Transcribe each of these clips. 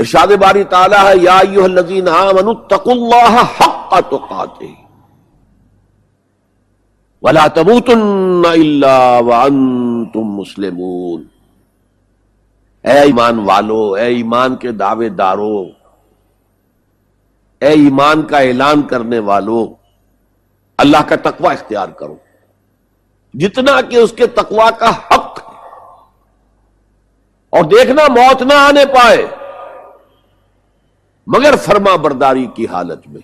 ارشاد باری تعالیٰ ہے، یا ایوہ الذین آمنوا اتقوا اللہ حق تقاتے ولا تموتن الا وانتم مسلمون۔ اے ایمان والو، اے ایمان کے دعوے دارو۔ اے ایمان کا اعلان کرنے والو، اللہ کا تقوی اختیار کرو۔ جتنا کہ اس کے تقوی کا حق اور دیکھنا موت نہ آنے پائے۔ مگر فرما برداری کی حالت میں۔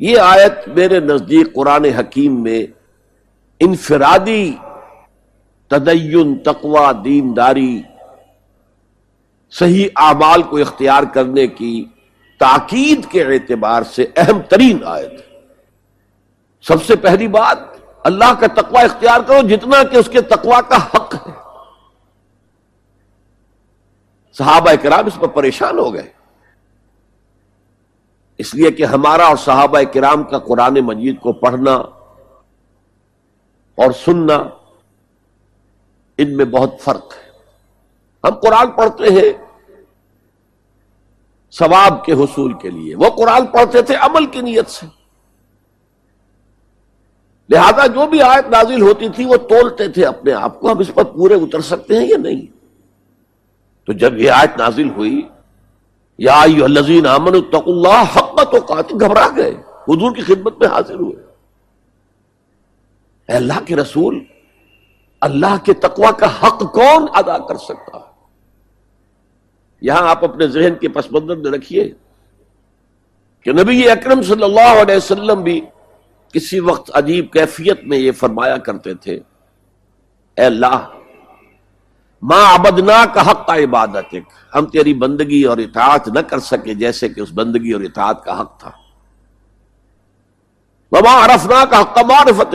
یہ آیت میرے نزدیک قرآن حکیم میں انفرادی تدین تقوا دینداری، صحیح اعمال کو اختیار کرنے کی تاکید کے اعتبار سے اہم ترین آیت سب سے پہلی بات، اللہ کا تقوی اختیار کرو جتنا کہ اس کے تقوی کا حق ہے۔ صحابہ کرام اس پر پریشان ہو گئے۔ اس لیے کہ ہمارا اور صحابہ کرام کا قرآن مجید کو پڑھنا اور سننا ان میں بہت فرق ہے۔ ہم قرآن پڑھتے ہیں ثواب کے حصول کے لیے۔ وہ قرآن پڑھتے تھے عمل کی نیت سے۔ لہذا جو بھی آیت نازل ہوتی تھی وہ تولتے تھے اپنے آپ کو۔ ہم اس پر پورے اتر سکتے ہیں یا نہیں؟ تو جب یہ آیت نازل ہوئی، یا الذین امن اتقوا اللہ حق تو قاتل گھبرا گئے، حضور کی خدمت میں حاضر ہوئے۔ اے اللہ کے رسول، اللہ کے تقوی کا حق کون ادا کر سکتا؟ یہاں آپ اپنے ذہن کے پس منظر میں رکھیے کہ نبی اکرم صلی اللہ علیہ وسلم بھی کسی وقت عجیب کیفیت میں یہ فرمایا کرتے تھے، اے اللہ ماں ابدنا کا حق کا عبادت ہم تیری بندگی اور اطاعت نہ کر سکے جیسے کہ اس بندگی اور اطاعت کا حق تھا۔ ماں عرفنا کا حق معرفت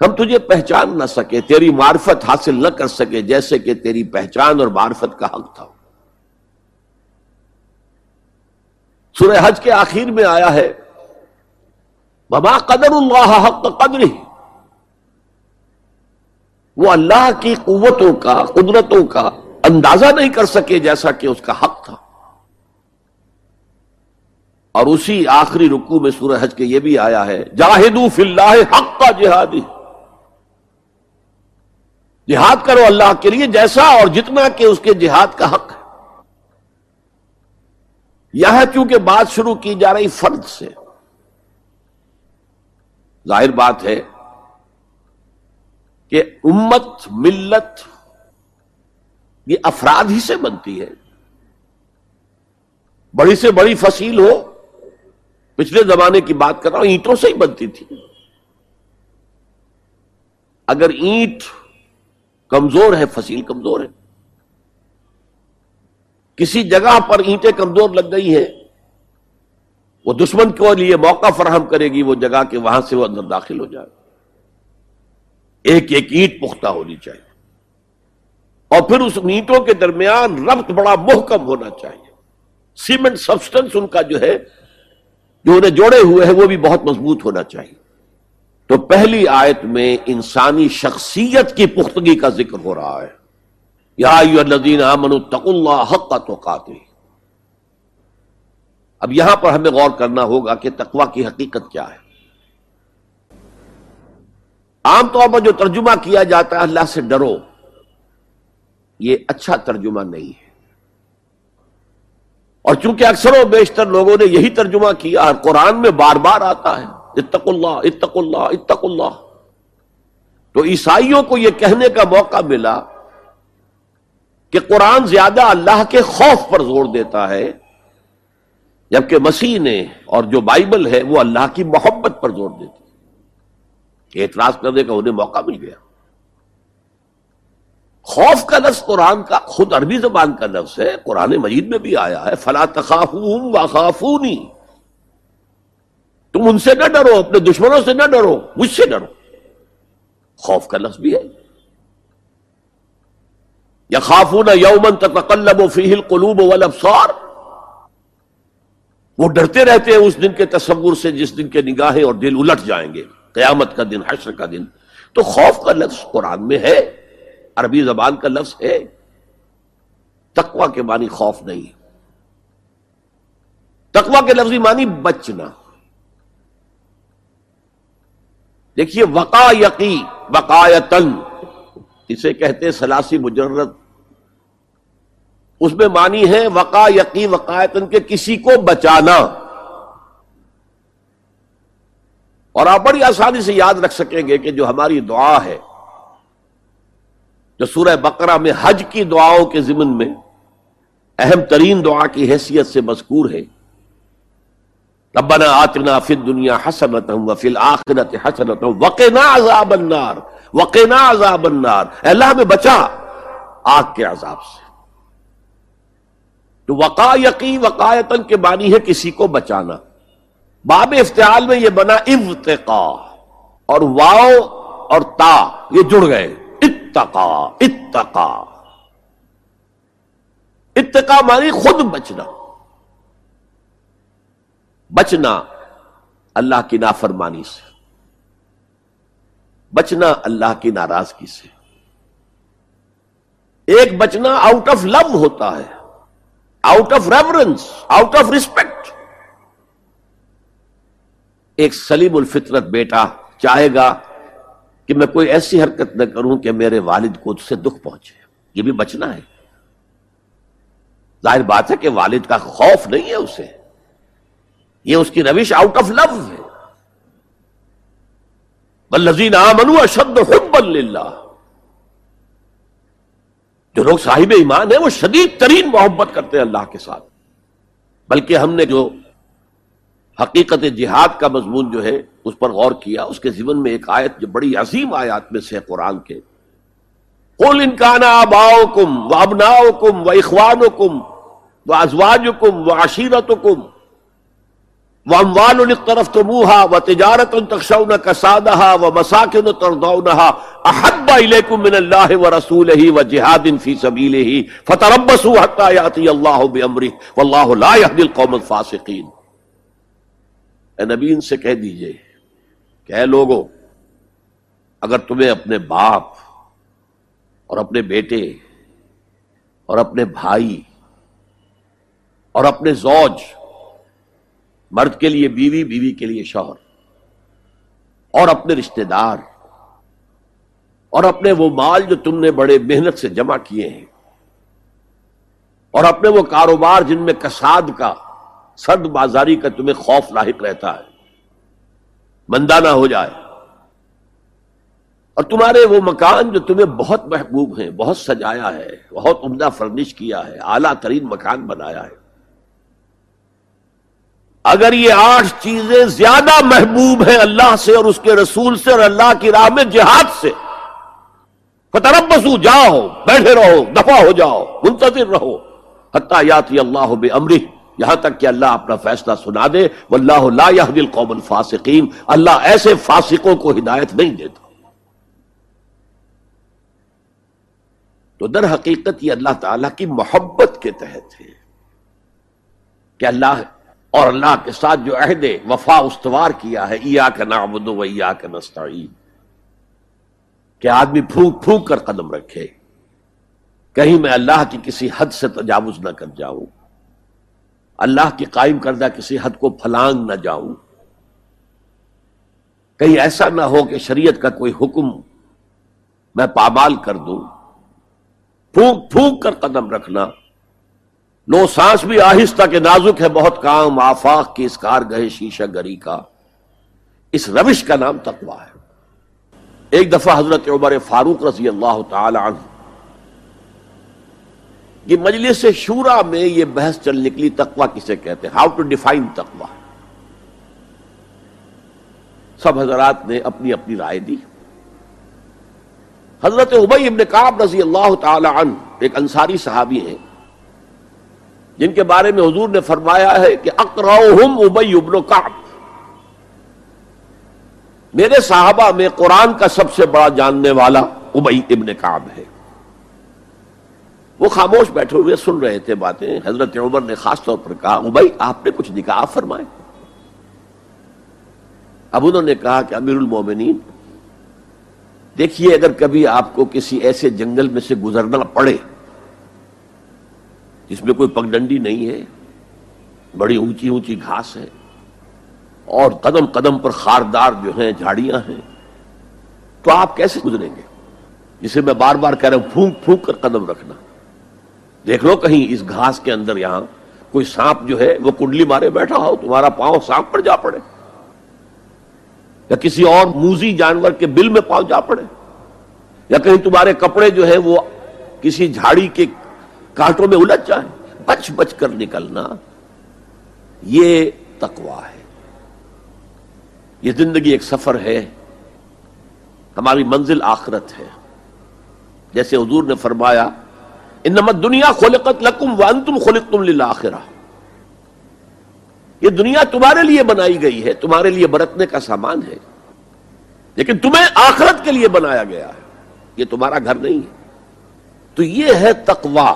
ہم تجھے پہچان نہ سکے، تیری معرفت حاصل نہ کر سکے جیسے کہ تیری پہچان اور معرفت کا حق تھا۔ سورہ حج کے آخر میں آیا ہے بابا قدر اللہ حق قدر ہی وہ اللہ کی قوتوں کا، قدرتوں کا اندازہ نہیں کر سکے جیسا کہ اس کا حق تھا۔ اور اسی آخری رکو میں سورہ حج کے یہ بھی آیا ہے جاہدو فی اللہ حق کا جہادی۔ جہاد کرو اللہ کے لیے جیسا اور جتنا کہ اس کے جہاد کا حق ہے۔ یہاں چونکہ بات شروع کی جا رہی فرد سے۔ ظاہر بات ہے کہ امت، ملت یہ افراد ہی سے بنتی ہے۔ بڑی سے بڑی فصیل ہو، پچھلے زمانے کی بات کر رہا ہوں، اینٹوں سے ہی بنتی تھی۔ اگر اینٹ کمزور ہے، فصیل کمزور ہے۔ کسی جگہ پر اینٹیں کمزور لگ گئی ہیں، وہ دشمن کے لیے موقع فراہم کرے گی، وہ جگہ کہ وہاں سے وہ اندر داخل ہو جائے۔ ایک ایک اینٹ پختہ ہونی چاہیے۔ اور پھر اس اینٹوں کے درمیان ربط بڑا محکم ہونا چاہیے۔ سیمنٹ سبسٹنس ان کا جو ہے، جو انہیں جوڑے ہوئے ہیں، وہ بھی بہت مضبوط ہونا چاہیے۔ تو پہلی آیت میں انسانی شخصیت کی پختگی کا ذکر ہو رہا ہے۔ یا الذین آمنوا اتقوا اللہ حق کا تو اب یہاں پر ہمیں غور کرنا ہوگا کہ تقوا کی حقیقت کیا ہے۔ عام طور پر جو ترجمہ کیا جاتا ہے، اللہ سے ڈرو۔ یہ اچھا ترجمہ نہیں ہے۔ اور چونکہ اکثر و بیشتر لوگوں نے یہی ترجمہ کیا قرآن میں بار بار آتا ہے اتق اللہ اتق اللہ اتق اللہ۔ تو عیسائیوں کو یہ کہنے کا موقع ملا کہ قرآن زیادہ اللہ کے خوف پر زور دیتا ہے، جبکہ مسیح نے اور جو بائبل ہے، وہ اللہ کی محبت پر زور دیتی ہے۔ اعتراض کرنے کا انہیں موقع مل گیا۔ خوف کا لفظ قرآن کا، خود عربی زبان کا لفظ ہے، قرآن مجید میں بھی آیا ہے، فلا تخافون وخافونی تم ان سے نہ ڈرو، اپنے دشمنوں سے نہ ڈرو، مجھ سے ڈرو۔ خوف کا لفظ بھی ہے۔ یا خافون یومن تتقلب فیہ القلوب والابصار وہ ڈرتے رہتے ہیں اس دن کے تصور سے، جس دن کے نگاہیں اور دل الٹ جائیں گے۔ قیامت کا دن، حشر کا دن۔ تو خوف کا لفظ قرآن میں ہے، عربی زبان کا لفظ ہے۔ تقوا کے معنی خوف نہیں۔ تقوا کے لفظی معنی بچنا۔ دیکھیے، وقا یقی، وقایتن۔ اسے کہتے سلاسی مجرد۔ اس میں معنی ہے وقا یقی، وقایتن کے کسی کو بچانا۔ اور آپ بڑی آسانی سے یاد رکھ سکیں گے کہ جو ہماری دعا ہے، جو سورہ بقرہ میں حج کی دعاؤں کے ضمن میں اہم ترین دعا کی حیثیت سے مذکور ہے، ربنا آتنا فی الدنیا حسنت وفی الاخرت حسنت وقنا عذاب النار، وقنا عذاب النار۔ اے اللہ میں بچا آگ کے عذاب سے۔ تو وقا یقی وقایتن کے معنی ہے کسی کو بچانا۔ باب افتعال میں یہ بنا ابتقا اور واؤ اور تا، یہ جڑ گئے۔ اتقا اتقا اتقا مانی خود بچنا۔ بچنا اللہ کی نافرمانی سے۔ بچنا اللہ کی ناراضگی سے۔ ایک بچنا آؤٹ آف لو ہوتا ہے۔ Out of reference out of respect ایک سلیم الفطرت بیٹا چاہے گا کہ میں کوئی ایسی حرکت نہ کروں کہ میرے والد کو اس سے دکھ پہنچے۔ یہ بھی بچنا ہے۔ ظاہر بات ہے کہ والد کا خوف نہیں ہے اسے۔ یہ اس کی روش آؤٹ آف لو ہے۔ بلزین آمنو اشد حب اللہ جو لوگ صاحب ایمان ہیں وہ شدید ترین محبت کرتے ہیں اللہ کے ساتھ۔ بلکہ ہم نے جو حقیقت جہاد کا مضمون جو ہے، اس پر غور کیا۔ اس کے ذمن میں ایک آیت، جو بڑی عظیم آیات میں سے قرآن کے۔ قل انکانا آباؤ کم و ابناؤ کم و اخوان کم و ازواج کم و عشیرت کم و اموال طرف تموہا و تجارت تخشون کسادہا و مساکن تردونہا احب الیکم من اللہ و رسولہ و جہاد فی سبیلہ فتربسوا حتی یاتی اللہ بامرہ واللہ لا یهدی القوم الفاسقین۔ نبی ان سے کہہ دیجیے کہ اے لوگوں، اگر تمہیں اپنے باپ اور اپنے بیٹے اور اپنے بھائی اور اپنے زوج مرد کے لیے بیوی بیوی کے لیے شوہر اور اپنے رشتہ دار اور اپنے وہ مال جو تم نے بڑے محنت سے جمع کیے ہیں اور اپنے وہ کاروبار جن میں کساد کا سرد بازاری کا تمہیں خوف لاحق رہتا ہے۔ مندہ نہ ہو جائے۔ اور تمہارے وہ مکان جو تمہیں بہت محبوب ہیں، بہت سجایا ہے، بہت عمدہ فرنش کیا ہے، اعلیٰ ترین مکان بنایا ہے۔ اگر یہ آٹھ چیزیں زیادہ محبوب ہیں اللہ سے اور اس کے رسول سے اور اللہ کی راہ میں جہاد سے فتربسو جاؤ، بیٹھے رہو، دفاع ہو جاؤ، منتظر رہو، حتیٰ یاتی اللہ بے امرہ یہاں تک کہ اللہ اپنا فیصلہ سنا دے، واللہ لا يهدي القوم الفاسقین، اللہ ایسے فاسقوں کو ہدایت نہیں دیتا۔ تو در حقیقت یہ اللہ تعالی کی محبت کے تحت ہے کہ اللہ اور اللہ کے ساتھ جو عہد وفا استوار کیا ہے ایا کا نعبد و ایا کا نستعین۔ کہ آدمی پھونک پھونک کر قدم رکھے، کہیں میں اللہ کی کسی حد سے تجاوز نہ کر جاؤں۔ اللہ کی قائم کردہ کسی حد کو پھلانگ نہ جاؤں کہیں ایسا نہ ہو کہ شریعت کا کوئی حکم میں پامال کر دوں۔ پھونک پھونک کر قدم رکھنا۔ لو سانس بھی آہستہ کے نازک ہے بہت کام، آفاق کی اس کار گئے شیشہ گری کا۔ اس روش کا نام تقوا ہے۔ ایک دفعہ حضرت عمر فاروق رضی اللہ تعالی عنہ یہ مجلس شورا میں یہ بحث چل نکلی تقوا کسے کہتے ہیں؟ ہاؤ ٹو ڈیفائن تقوا سب حضرات نے اپنی اپنی رائے دی۔ حضرت ابئی ابن کعب رضی اللہ تعالی عنہ ایک انصاری صحابی ہیں، جن کے بارے میں حضور نے فرمایا ہے کہ اقراؤہم ابئی ابن کعب۔ میرے صحابہ میں قرآن کا سب سے بڑا جاننے والا ابئی ابن کعب ہے۔ وہ خاموش بیٹھے ہوئے سن رہے تھے باتیں۔ حضرت عمر نے خاص طور پر کہا بھائی، آپ نے کچھ نکاح فرمائے۔ اب انہوں نے کہا کہ امیر المومنین، دیکھیے اگر کبھی آپ کو کسی ایسے جنگل میں سے گزرنا پڑے، جس میں کوئی پگڈنڈی نہیں ہے، بڑی اونچی اونچی گھاس ہے، اور قدم قدم پر خاردار جو ہیں، جھاڑیاں ہیں، تو آپ کیسے گزریں گے؟ جسے میں بار بار کہہ رہا ہوں، پھونک پھونک کر قدم رکھنا۔ دیکھ لو کہیں اس گھاس کے اندر یہاں کوئی سانپ جو ہے وہ کنڈلی مارے بیٹھا ہو، تمہارا پاؤں سانپ پر جا پڑے۔ یا کسی اور موزی جانور کے بل میں پاؤں جا پڑے۔ یا کہیں تمہارے کپڑے جو ہے وہ کسی جھاڑی کے کانٹوں میں الجھ جائیں۔ بچ بچ کر نکلنا، یہ تقوا ہے۔ یہ زندگی ایک سفر ہے۔ ہماری منزل آخرت ہے۔ جیسے حضور نے فرمایا انما دنیا خلقت لکم وانتم خلقتم للآخرہ۔ یہ دنیا تمہارے لیے بنائی گئی ہے، تمہارے لیے برتنے کا سامان ہے، لیکن تمہیں آخرت کے لیے بنایا گیا ہے۔ یہ تمہارا گھر نہیں ہے۔ تو یہ ہے تقوا